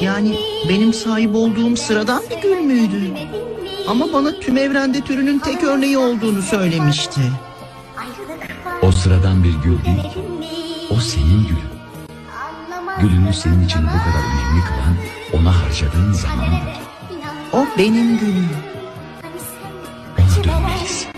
Yani benim sahip olduğum sıradan bir gül müydü? Ama bana tüm evrende türünün tek örneği olduğunu söylemişti. O sıradan bir gül değil ki. O senin gülün. Gülünü senin için bu kadar önemli kılan ona harcadığın zamandır. O benim gülüm. Ona dönmelisin.